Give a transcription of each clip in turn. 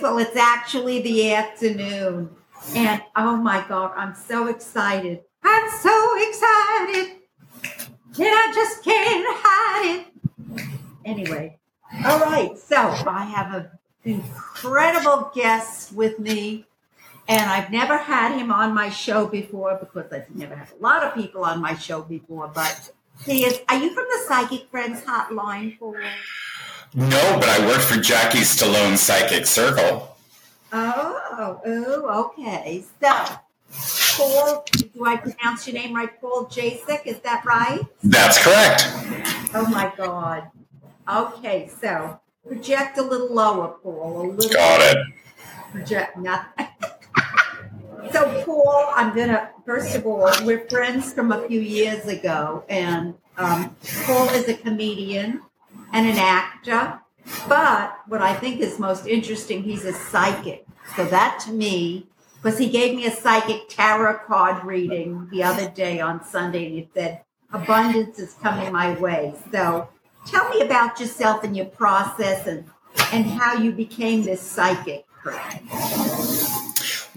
Well, it's actually the afternoon. And oh my God, I'm so excited. I'm so excited. And I just can't hide it. Anyway, all right. So I have an incredible guest with me. And I've never had him on my show before because I've never had a lot of people on my show before. But he is. Are you from the Psychic Friends Hotline, Paul? No, but I worked for Jackie Stallone Psychic Circle. Oh, oh, okay. So, Paul, do I pronounce your name right? Paul Jacek, is that right? That's correct. Oh my God. Okay, so project a little lower, Paul. A little Got it. Project nothing. so, Paul, I'm gonna first of all, we're friends from a few years ago, and um, Paul is a comedian and an actor. But what I think is most interesting, he's a psychic. So that to me, because he gave me a psychic tarot card reading the other day on Sunday, and it said, abundance is coming my way. So tell me about yourself and your process and, and how you became this psychic.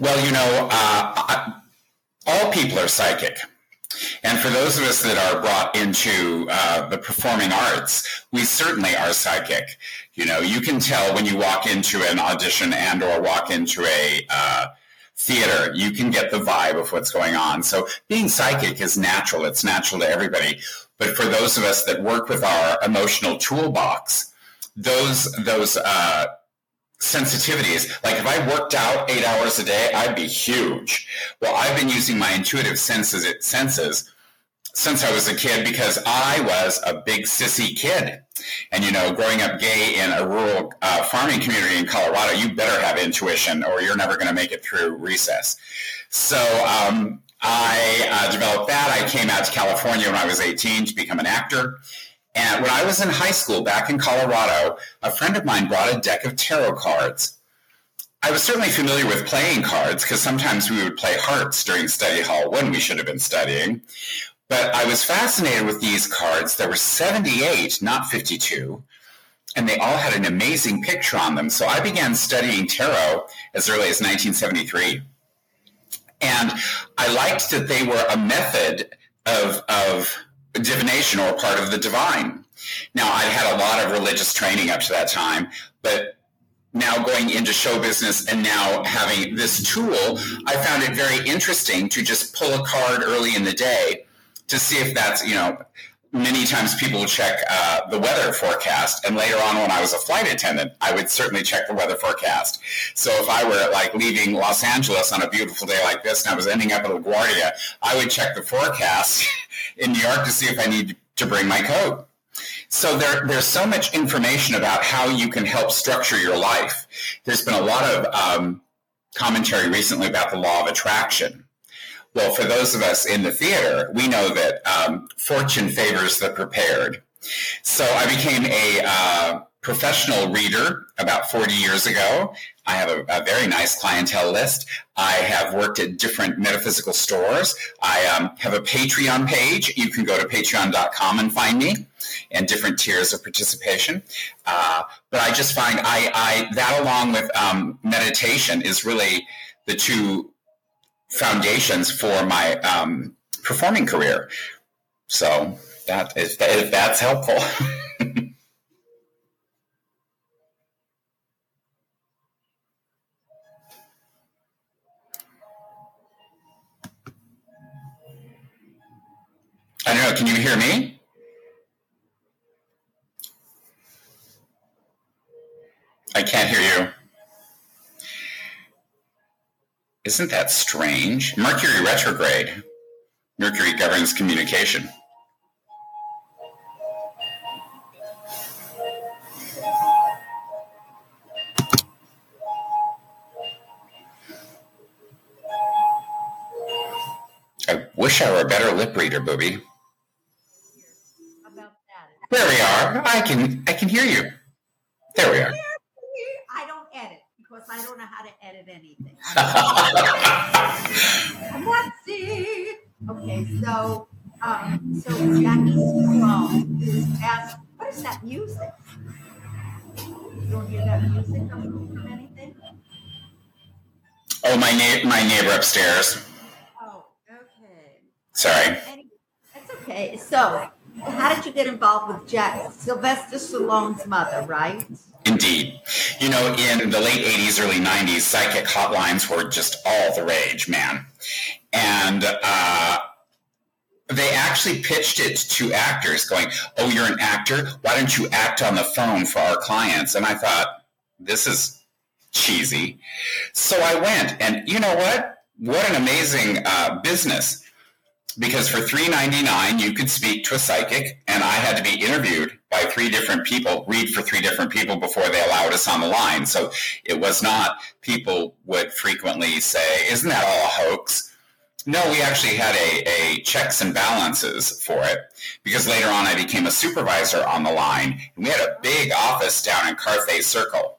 Well, you know, uh, all people are psychic. And for those of us that are brought into uh, the performing arts, we certainly are psychic. You know, you can tell when you walk into an audition and or walk into a uh, theater, you can get the vibe of what's going on. So being psychic is natural. It's natural to everybody. But for those of us that work with our emotional toolbox, those those uh, sensitivities. Like if I worked out eight hours a day, I'd be huge. Well, I've been using my intuitive senses senses since I was a kid because I was a big sissy kid. And you know, growing up gay in a rural uh, farming community in Colorado, you better have intuition or you're never going to make it through recess. So um, I uh, developed that. I came out to California when I was 18 to become an actor. And when I was in high school back in Colorado, a friend of mine brought a deck of tarot cards. I was certainly familiar with playing cards because sometimes we would play hearts during study hall when we should have been studying. But I was fascinated with these cards. There were 78, not 52, and they all had an amazing picture on them. So I began studying tarot as early as 1973. And I liked that they were a method of, of divination or part of the divine. Now, I'd had a lot of religious training up to that time, but now going into show business and now having this tool, I found it very interesting to just pull a card early in the day to see if that's, you know, many times people check uh, the weather forecast and later on when i was a flight attendant i would certainly check the weather forecast. So if i were like leaving los angeles on a beautiful day like this and i was ending up at laguardia i would check the forecast in new york to see if i need to bring my coat. So there, there's so much information about how you can help structure your life. There's been a lot of um, commentary recently about the law of attraction well, for those of us in the theater, we know that um, fortune favors the prepared. So I became a uh, professional reader about 40 years ago. I have a, a, very nice clientele list. I have worked at different metaphysical stores. I um, have a Patreon page. You can go to patreon.com and find me and different tiers of participation. Uh, but I just find I, I that along with um, meditation is really the two foundations for my um, performing career. So that is if that's helpful. I don't know. Can you hear me? I can't hear you. Isn't that strange? Mercury retrograde. Mercury governs communication. I wish I were a better lip reader, Booby. There we are. I can I can hear you. There we are. I don't edit because I don't know how to edit anything. Whoopsie. Okay, so um, so Jackie Stallone is asked, what is that music? You don't hear that music coming from anything? Oh, my na- my neighbor upstairs. Oh, okay. Sorry. Any- That's okay. So, how did you get involved with Jack Sylvester Stallone's mother, right? Indeed. You know, in the late 80s, early 90s, psychic hotlines were just all the rage, man. And uh, they actually pitched it to actors, going, Oh, you're an actor? Why don't you act on the phone for our clients? And I thought, This is cheesy. So I went, and you know what? What an amazing uh, business. Because for $3.99, you could speak to a psychic, and I had to be interviewed by three different people, read for three different people before they allowed us on the line. So it was not, people would frequently say, Isn't that all a hoax? No, we actually had a, a checks and balances for it because later on I became a supervisor on the line and we had a big office down in Carthay Circle.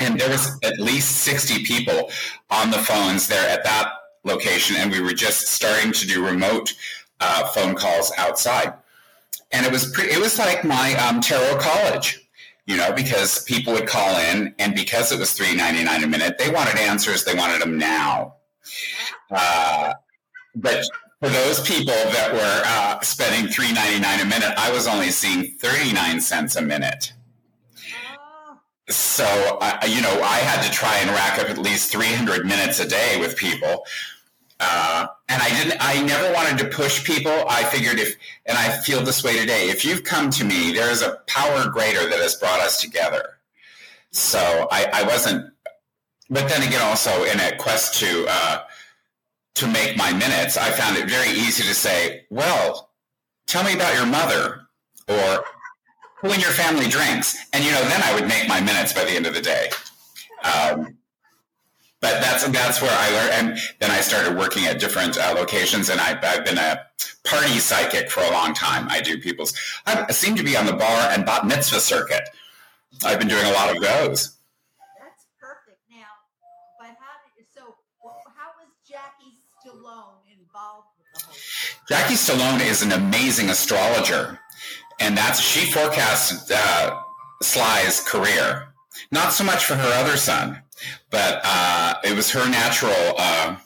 And there was at least 60 people on the phones there at that location and we were just starting to do remote uh, phone calls outside. And it was pre- it was like my um, tarot college you know, because people would call in, and because it was three ninety nine a minute, they wanted answers. They wanted them now. Uh, but for those people that were uh, spending three ninety nine a minute, I was only seeing thirty nine cents a minute. So uh, you know, I had to try and rack up at least three hundred minutes a day with people. Uh, and I didn't. I never wanted to push people. I figured if, and I feel this way today. If you've come to me, there is a power greater that has brought us together. So I, I wasn't. But then again, also in a quest to uh, to make my minutes, I found it very easy to say, "Well, tell me about your mother," or "Who in your family drinks?" And you know, then I would make my minutes by the end of the day. Um, but that's that's where I learned, and then I started working at different uh, locations, and I, I've been a party psychic for a long time. I do people's. I seem to be on the bar and bat mitzvah circuit. I've been doing a lot of those. that's perfect. Now, but how so? How was Jackie Stallone involved with the whole? thing? Jackie Stallone is an amazing astrologer, and that's she forecast uh, Sly's career. Not so much for her other son, but uh, it was her natural uh,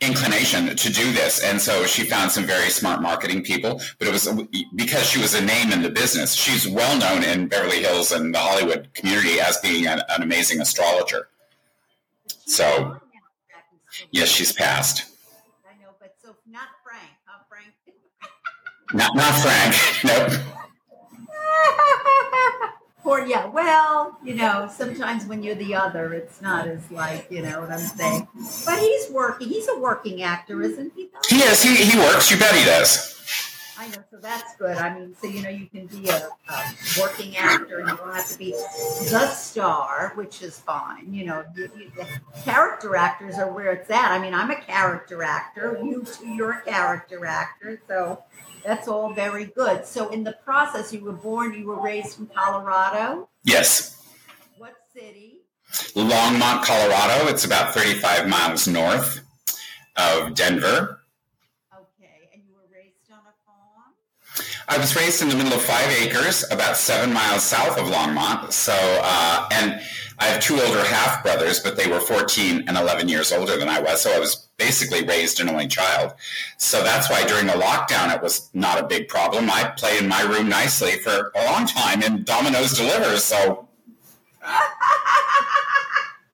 inclination to do this, and so she found some very smart marketing people. But it was because she was a name in the business. She's well known in Beverly Hills and the Hollywood community as being an, an amazing astrologer. So, gone now, Jackie Stallone. Yes, she's passed. I know, but so not Frank, huh, Frank? Not not Frank. Nope. Yeah, well, you know, sometimes when you're the other, it's not as like, you know what I'm saying. But he's working. He's a working actor, isn't he? He is. He, he works. You bet he does. I know, so that's good. I mean, so you know, you can be a, a working actor, and you don't have to be the star, which is fine. You know, you, you, character actors are where it's at. I mean, I'm a character actor. You you're a character actor, so that's all very good. So, in the process, you were born, you were raised in Colorado. Yes. What city? Longmont, Colorado. It's about 35 miles north of Denver. Okay, and you were raised on a farm. I was raised in the middle of five acres, about seven miles south of Longmont. So, uh, and I have two older half brothers, but they were 14 and 11 years older than I was. So I was basically raised an only child. So that's why during the lockdown, it was not a big problem. I played in my room nicely for a long time, and Domino's delivers. So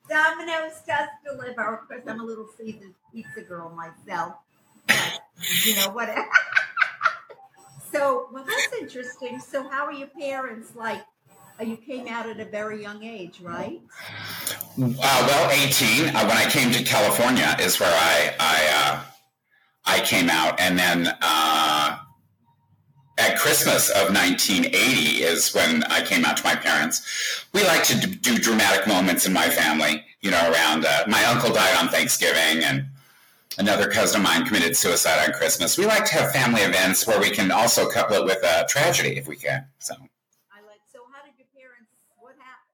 Domino's does deliver. Of course, I'm a little pizza, pizza girl myself. But, you know, whatever. so, well, that's interesting. So, how are your parents like? uh, You came out at a very young age, right? Uh, well, 18. Uh, when I came to California is where I I, uh, I came out, and then uh, at Christmas of 1980 is when I came out to my parents. We like to do dramatic moments in my family. You know, around uh, my uncle died on Thanksgiving, and another cousin of mine committed suicide on Christmas. We like to have family events where we can also couple it with a tragedy if we can. So. I like. So, how did your parents? What happened?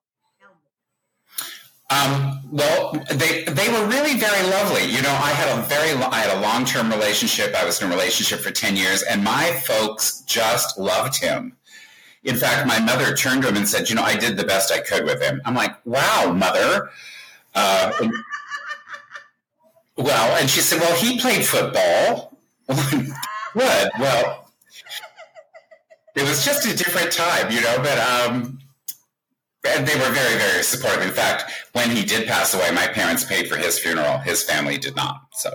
Um, well, they they were really very lovely. You know, I had a very I had a long term relationship. I was in a relationship for ten years, and my folks just loved him. In fact, my mother turned to him and said, "You know, I did the best I could with him." I'm like, "Wow, mother." Uh, Well, and she said, well, he played football. What? Well, it was just a different time, you know, but um, and they were very, very supportive. In fact, when he did pass away, my parents paid for his funeral. His family did not. So.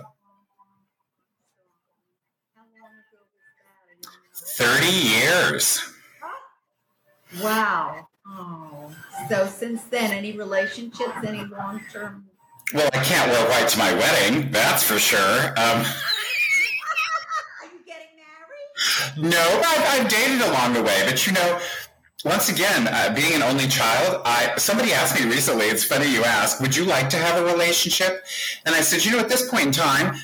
30 years. Wow. Oh. So since then, any relationships, any long term? Well, I can't wear white to my wedding, that's for sure. Um, Are you getting married? no, I've, I've dated along the way, but you know, once again, uh, being an only child, I somebody asked me recently. It's funny you ask. Would you like to have a relationship? And I said, you know, at this point in time,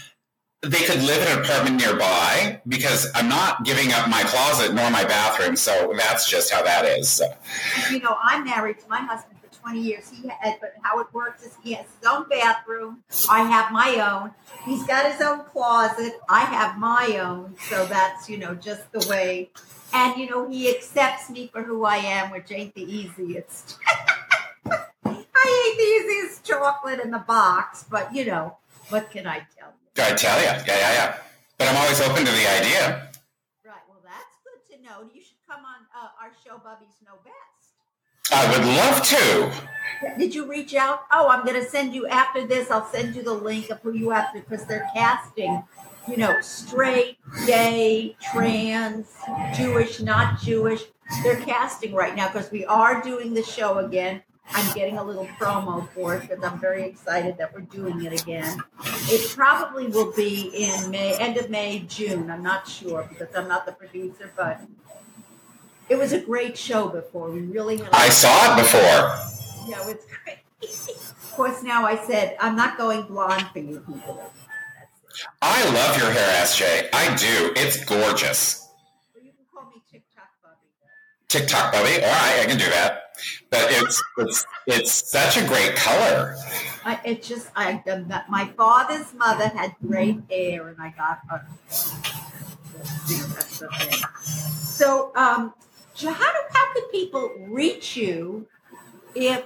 they could live in an apartment nearby because I'm not giving up my closet nor my bathroom. So that's just how that is. So. You know, I'm married to my husband 20 years. He had, but how it works is he has his own bathroom. I have my own. He's got his own closet. I have my own. So that's you know just the way. And you know he accepts me for who I am, which ain't the easiest. I ain't the easiest chocolate in the box, but you know what can I tell you? I tell you, yeah, yeah, yeah. But I'm always open to the idea. Right. Well, that's good to know. You should come on uh, our show, Bubbies No Best. I would love to. Did you reach out? Oh, I'm going to send you after this. I'll send you the link of who you have to because they're casting. You know, straight, gay, trans, Jewish, not Jewish. They're casting right now because we are doing the show again. I'm getting a little promo for it because I'm very excited that we're doing it again. It probably will be in May, end of May, June. I'm not sure because I'm not the producer, but it was a great show before. We really had. I saw it before. Yeah, it's great. of course, now I said I'm not going blonde for you people. I love your hair, SJ. I do. It's gorgeous. Well, you can call me TikTok Bubby. TikTok Bubby. All right, I can do that. But it's it's it's such a great color. I, it just I my father's mother had great hair, and I got her. You know, that's the thing. So, um, so how do how could people reach you if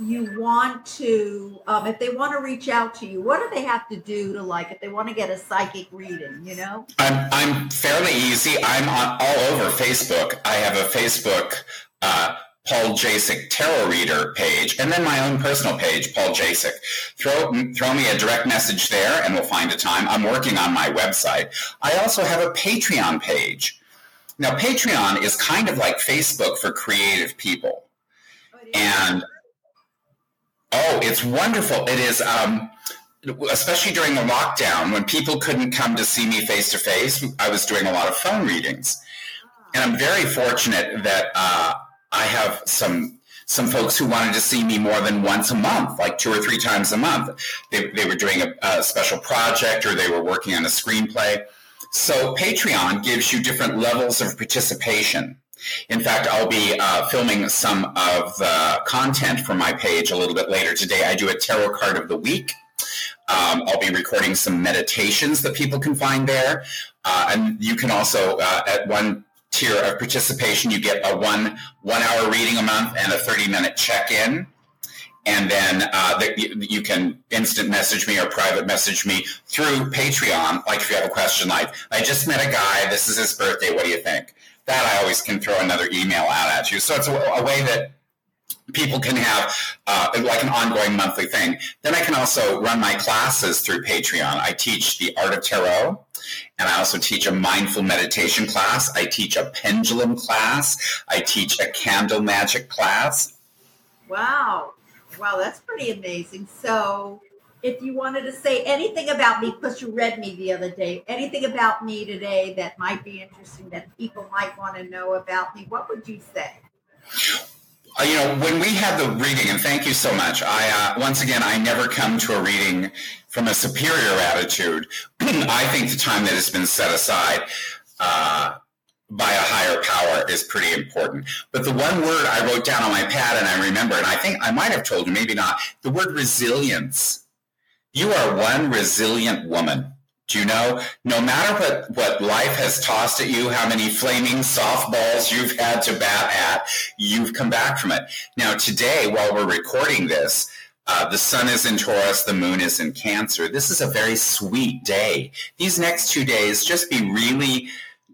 you want to um, if they want to reach out to you? What do they have to do to like if they want to get a psychic reading? You know, I'm I'm fairly easy. I'm on all over Facebook. I have a Facebook. Uh, Paul Jacek Tarot Reader page, and then my own personal page, Paul Jacek. Throw, throw me a direct message there and we'll find a time. I'm working on my website. I also have a Patreon page. Now, Patreon is kind of like Facebook for creative people. And, oh, it's wonderful. It is, um, especially during the lockdown when people couldn't come to see me face to face, I was doing a lot of phone readings. And I'm very fortunate that, uh, I have some some folks who wanted to see me more than once a month, like two or three times a month. They, they were doing a, a special project or they were working on a screenplay. So Patreon gives you different levels of participation. In fact, I'll be uh, filming some of the content for my page a little bit later today. I do a tarot card of the week. Um, I'll be recording some meditations that people can find there. Uh, and you can also, uh, at one tier of participation, you get a one one hour reading a month and a 30 minute check in. And then uh, the, you, can instant message me or private message me through Patreon. Like if you have a question like, I just met a guy, this is his birthday, what do you think? That I always can throw another email out at you. So it's a, a way that people can have uh, like an ongoing monthly thing. Then I can also run my classes through Patreon. I teach the art of tarot, and I also teach a mindful meditation class. I teach a pendulum class. I teach a candle magic class. Wow. Wow, that's pretty amazing. So, if you wanted to say anything about me, because you read me the other day, anything about me today that might be interesting that people might want to know about me, what would you say? Uh, you know, when we had the reading, and thank you so much. I uh, once again, I never come to a reading from a superior attitude. I think the time that has been set aside uh, by a higher power is pretty important. But the one word I wrote down on my pad, and I remember, and I think I might have told you, maybe not, the word resilience. You are one resilient woman. Do you know, no matter what, what life has tossed at you, how many flaming softballs you've had to bat at, you've come back from it. Now, today, while we're recording this, Uh, the sun is in Taurus, the moon is in Cancer. This is a very sweet day. These next two days, just be really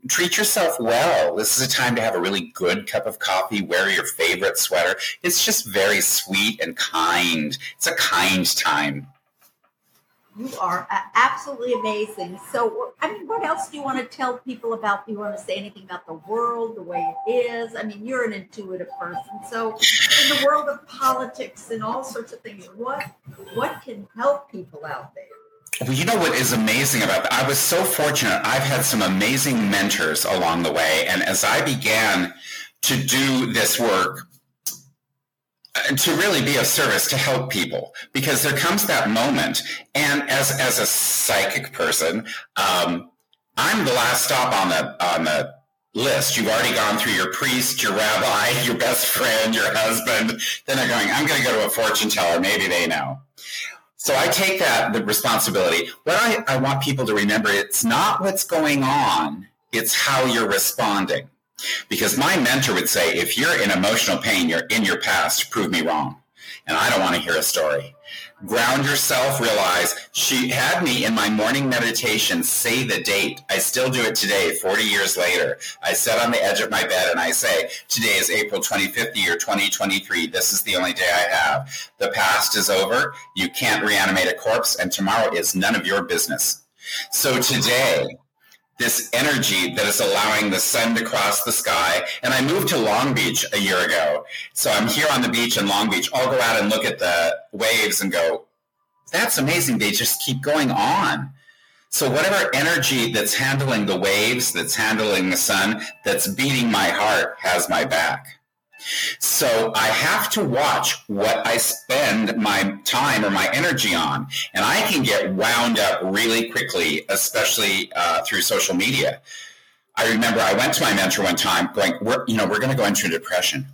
treat yourself well. This is a time to have a really good cup of coffee, wear your favorite sweater. It's just very sweet and kind. It's a kind time. You are absolutely amazing. So, I mean, what else do you want to tell people about? Do you want to say anything about the world, the way it is? I mean, you're an intuitive person. So, in the world of politics and all sorts of things, what what can help people out there? Well, you know what is amazing about that? I was so fortunate. I've had some amazing mentors along the way. And as I began to do this work, to really be of service to help people because there comes that moment and as as a psychic person um, i'm the last stop on the on the list you've already gone through your priest your rabbi your best friend your husband then they're going i'm going to go to a fortune teller maybe they know so i take that the responsibility what I, I want people to remember it's not what's going on it's how you're responding because my mentor would say, if you're in emotional pain, you're in your past, prove me wrong. And I don't want to hear a story. Ground yourself, realize she had me in my morning meditation say the date. I still do it today, 40 years later. I sit on the edge of my bed and I say, today is April 25th, year 2023. This is the only day I have. The past is over. You can't reanimate a corpse and tomorrow is none of your business. So today, this energy that is allowing the sun to cross the sky. And I moved to Long Beach a year ago. So I'm here on the beach in Long Beach. I'll go out and look at the waves and go, that's amazing. They just keep going on. So whatever energy that's handling the waves, that's handling the sun, that's beating my heart has my back. So I have to watch what I spend my time or my energy on. And I can get wound up really quickly, especially uh, through social media. I remember I went to my mentor one time going, we're, you know, we're going to go into depression.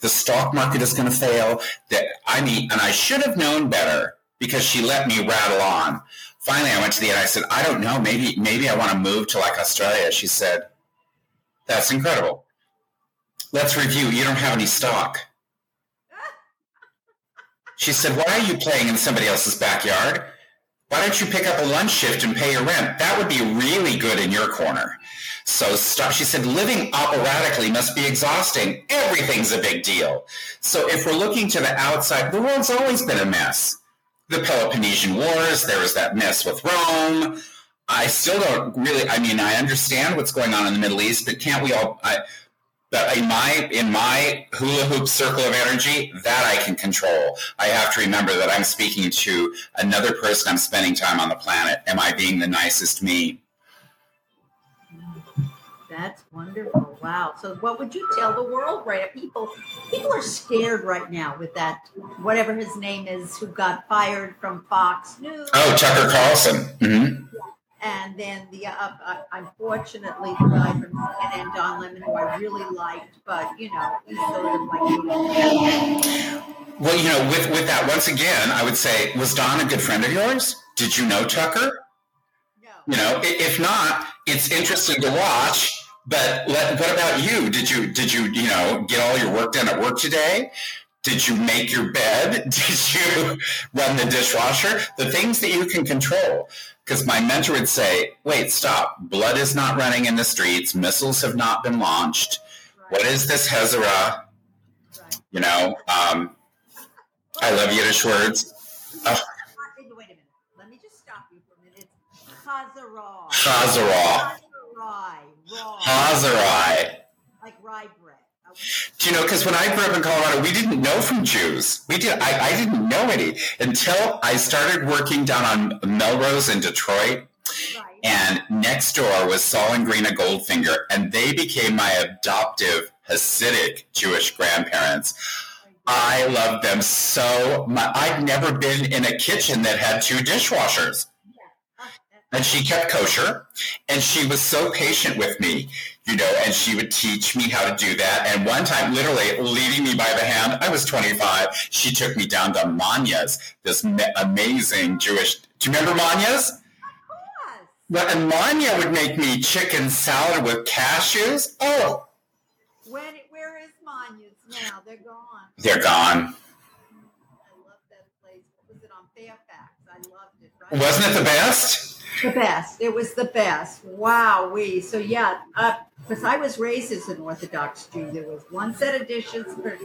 The stock market is going to fail. That I mean, and I should have known better because she let me rattle on. Finally, I went to the end. I said, I don't know. Maybe, maybe I want to move to like Australia. She said, that's incredible let's review. You don't have any stock. She said, why are you playing in somebody else's backyard? Why don't you pick up a lunch shift and pay your rent? That would be really good in your corner. So stop. She said, living operatically must be exhausting. Everything's a big deal. So if we're looking to the outside, the world's always been a mess. The Peloponnesian Wars, there was that mess with Rome. I still don't really, I mean, I understand what's going on in the Middle East, but can't we all, I, but in my in my hula hoop circle of energy that i can control. I have to remember that i'm speaking to another person. I'm spending time on the planet. Am i being the nicest me? That's wonderful. Wow. So what would you tell the world right? People people are scared right now with that whatever his name is who got fired from fox news. Oh tucker carlson. Mm-hmm and then the uh, uh, unfortunately the guy from CNN, Don Lemon, who I really liked, but you know he's sort of like. Well, you know, with with that, once again, I would say, was Don a good friend of yours? Did you know Tucker? No. You know, if not, it's interesting to watch. But let, what about you? Did you did you you know get all your work done at work today? Did you make your bed? Did you run the dishwasher? The things that you can control because my mentor would say, wait, stop. Blood is not running in the streets. Missiles have not been launched. Right. What is this Hezarah? Right. You know, um, I love Yiddish words. Oh. Wait a minute. Let me just stop you for a minute. Chazarah. Chazarah. Hazarai. Like rye. Do you know? Because when I grew up in Colorado, we didn't know from Jews. We did. I, I didn't know any until I started working down on Melrose in Detroit. Right. And next door was Saul and Grina Goldfinger, and they became my adoptive Hasidic Jewish grandparents. I loved them so much. I'd never been in a kitchen that had two dishwashers. And she kept kosher, and she was so patient with me you know, and she would teach me how to do that. And one time, literally leading me by the hand, I was 25. She took me down to Manya's, this amazing Jewish. Do you remember Manya's? Well, and Manya would make me chicken salad with cashews. Oh. When, where is Manya's now? They're gone. They're gone. I love that place. loved it. Right? Wasn't it the best? The best. It was the best. Wow, we. So yeah, because uh, I was raised as an Orthodox Jew. There was one set of dishes for,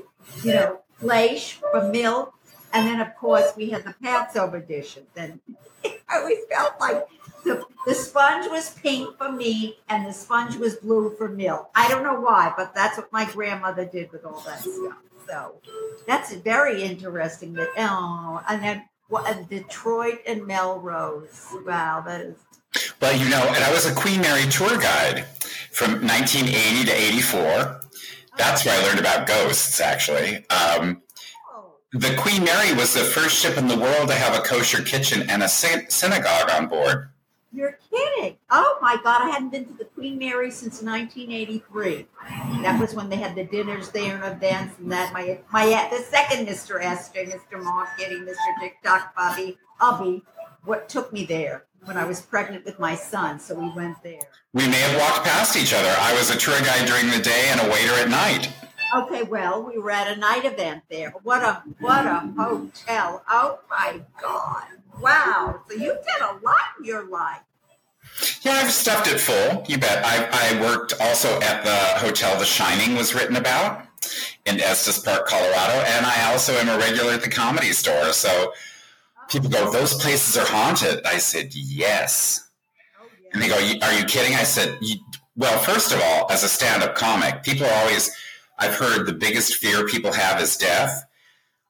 you know, flesh for milk, and then of course we had the Passover dishes. And I always felt like the, the sponge was pink for meat and the sponge was blue for milk. I don't know why, but that's what my grandmother did with all that stuff. So that's very interesting. That oh, and then what Detroit and Melrose. Wow, that is. Well, you know, and I was a Queen Mary tour guide from 1980 to 84. That's where I learned about ghosts, actually. Um, oh. the Queen Mary was the first ship in the world to have a kosher kitchen and a synagogue on board. Kidding. Oh my God, I hadn't been to the Queen Mary since 1983. That was when they had the dinners there and events and that. My, my, the second Mr. Esther, Mr. Mark, getting Mr. TikTok, Bobby, Ubby, what took me there when I was pregnant with my son. So we went there. We may have walked past each other. I was a tour guide during the day and a waiter at night. Okay, well, we were at a night event there. What a what a hotel! Oh my God! Wow. So you've done a lot in your life. Yeah, I've stuffed it full. You bet. I, I worked also at the hotel The Shining was written about in Estes Park, Colorado, and I also am a regular at the Comedy Store. So people go, "Those places are haunted." I said, "Yes," and they go, "Are you kidding?" I said, "Well, first of all, as a stand-up comic, people are always." I've heard the biggest fear people have is death.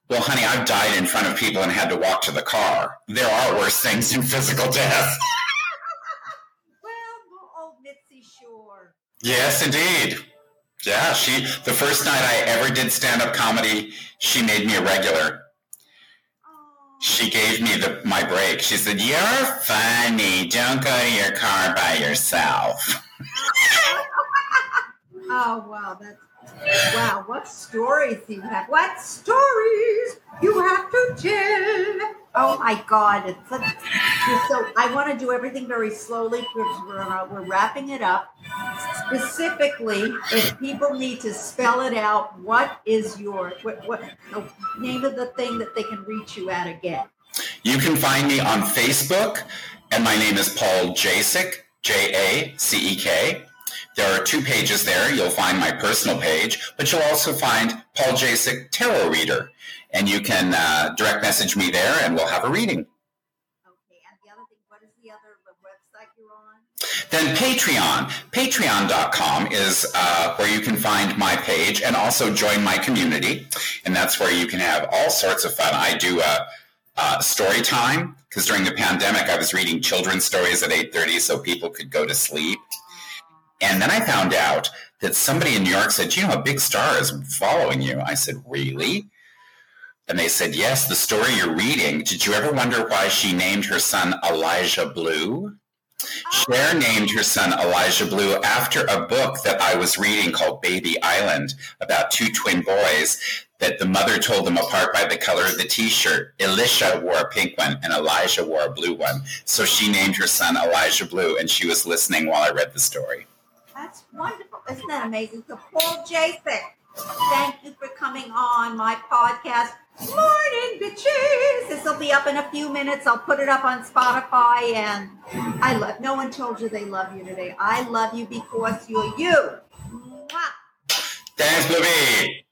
Well, honey, I've died in front of people and had to walk to the car. There are worse things than physical death. Yes, indeed. Yeah, she. The first night I ever did stand-up comedy, she made me a regular. She gave me the my break. She said, "You're funny. Don't go to your car by yourself." oh wow, that's Wow, what stories you have? What stories you have to tell? Oh my God, it's such, so. I want to do everything very slowly because we're uh, we're wrapping it up. Specifically, if people need to spell it out, what is your what, what the name of the thing that they can reach you at again? You can find me on Facebook, and my name is Paul Jacek, J A C E K. There are two pages there. You'll find my personal page, but you'll also find Paul Jacek Tarot Reader. And you can uh, direct message me there and we'll have a reading. Okay. And the other thing, what is the other website you're on? Then Patreon. Patreon.com is uh, where you can find my page and also join my community. And that's where you can have all sorts of fun. I do a, a story time because during the pandemic I was reading children's stories at 8.30 so people could go to sleep. And then I found out that somebody in New York said, you know, a big star is following you. I said, really? And they said, yes, the story you're reading. Did you ever wonder why she named her son Elijah Blue? Cher oh. named her son Elijah Blue after a book that I was reading called Baby Island about two twin boys that the mother told them apart by the color of the t-shirt. Elisha wore a pink one and Elijah wore a blue one. So she named her son Elijah Blue and she was listening while I read the story. That's wonderful. Isn't that amazing? So, Paul Jacek, thank you for coming on my podcast. Morning, bitches. This will be up in a few minutes. I'll put it up on Spotify. And I love, no one told you they love you today. I love you because you're you. Mwah. Thanks, Bluey.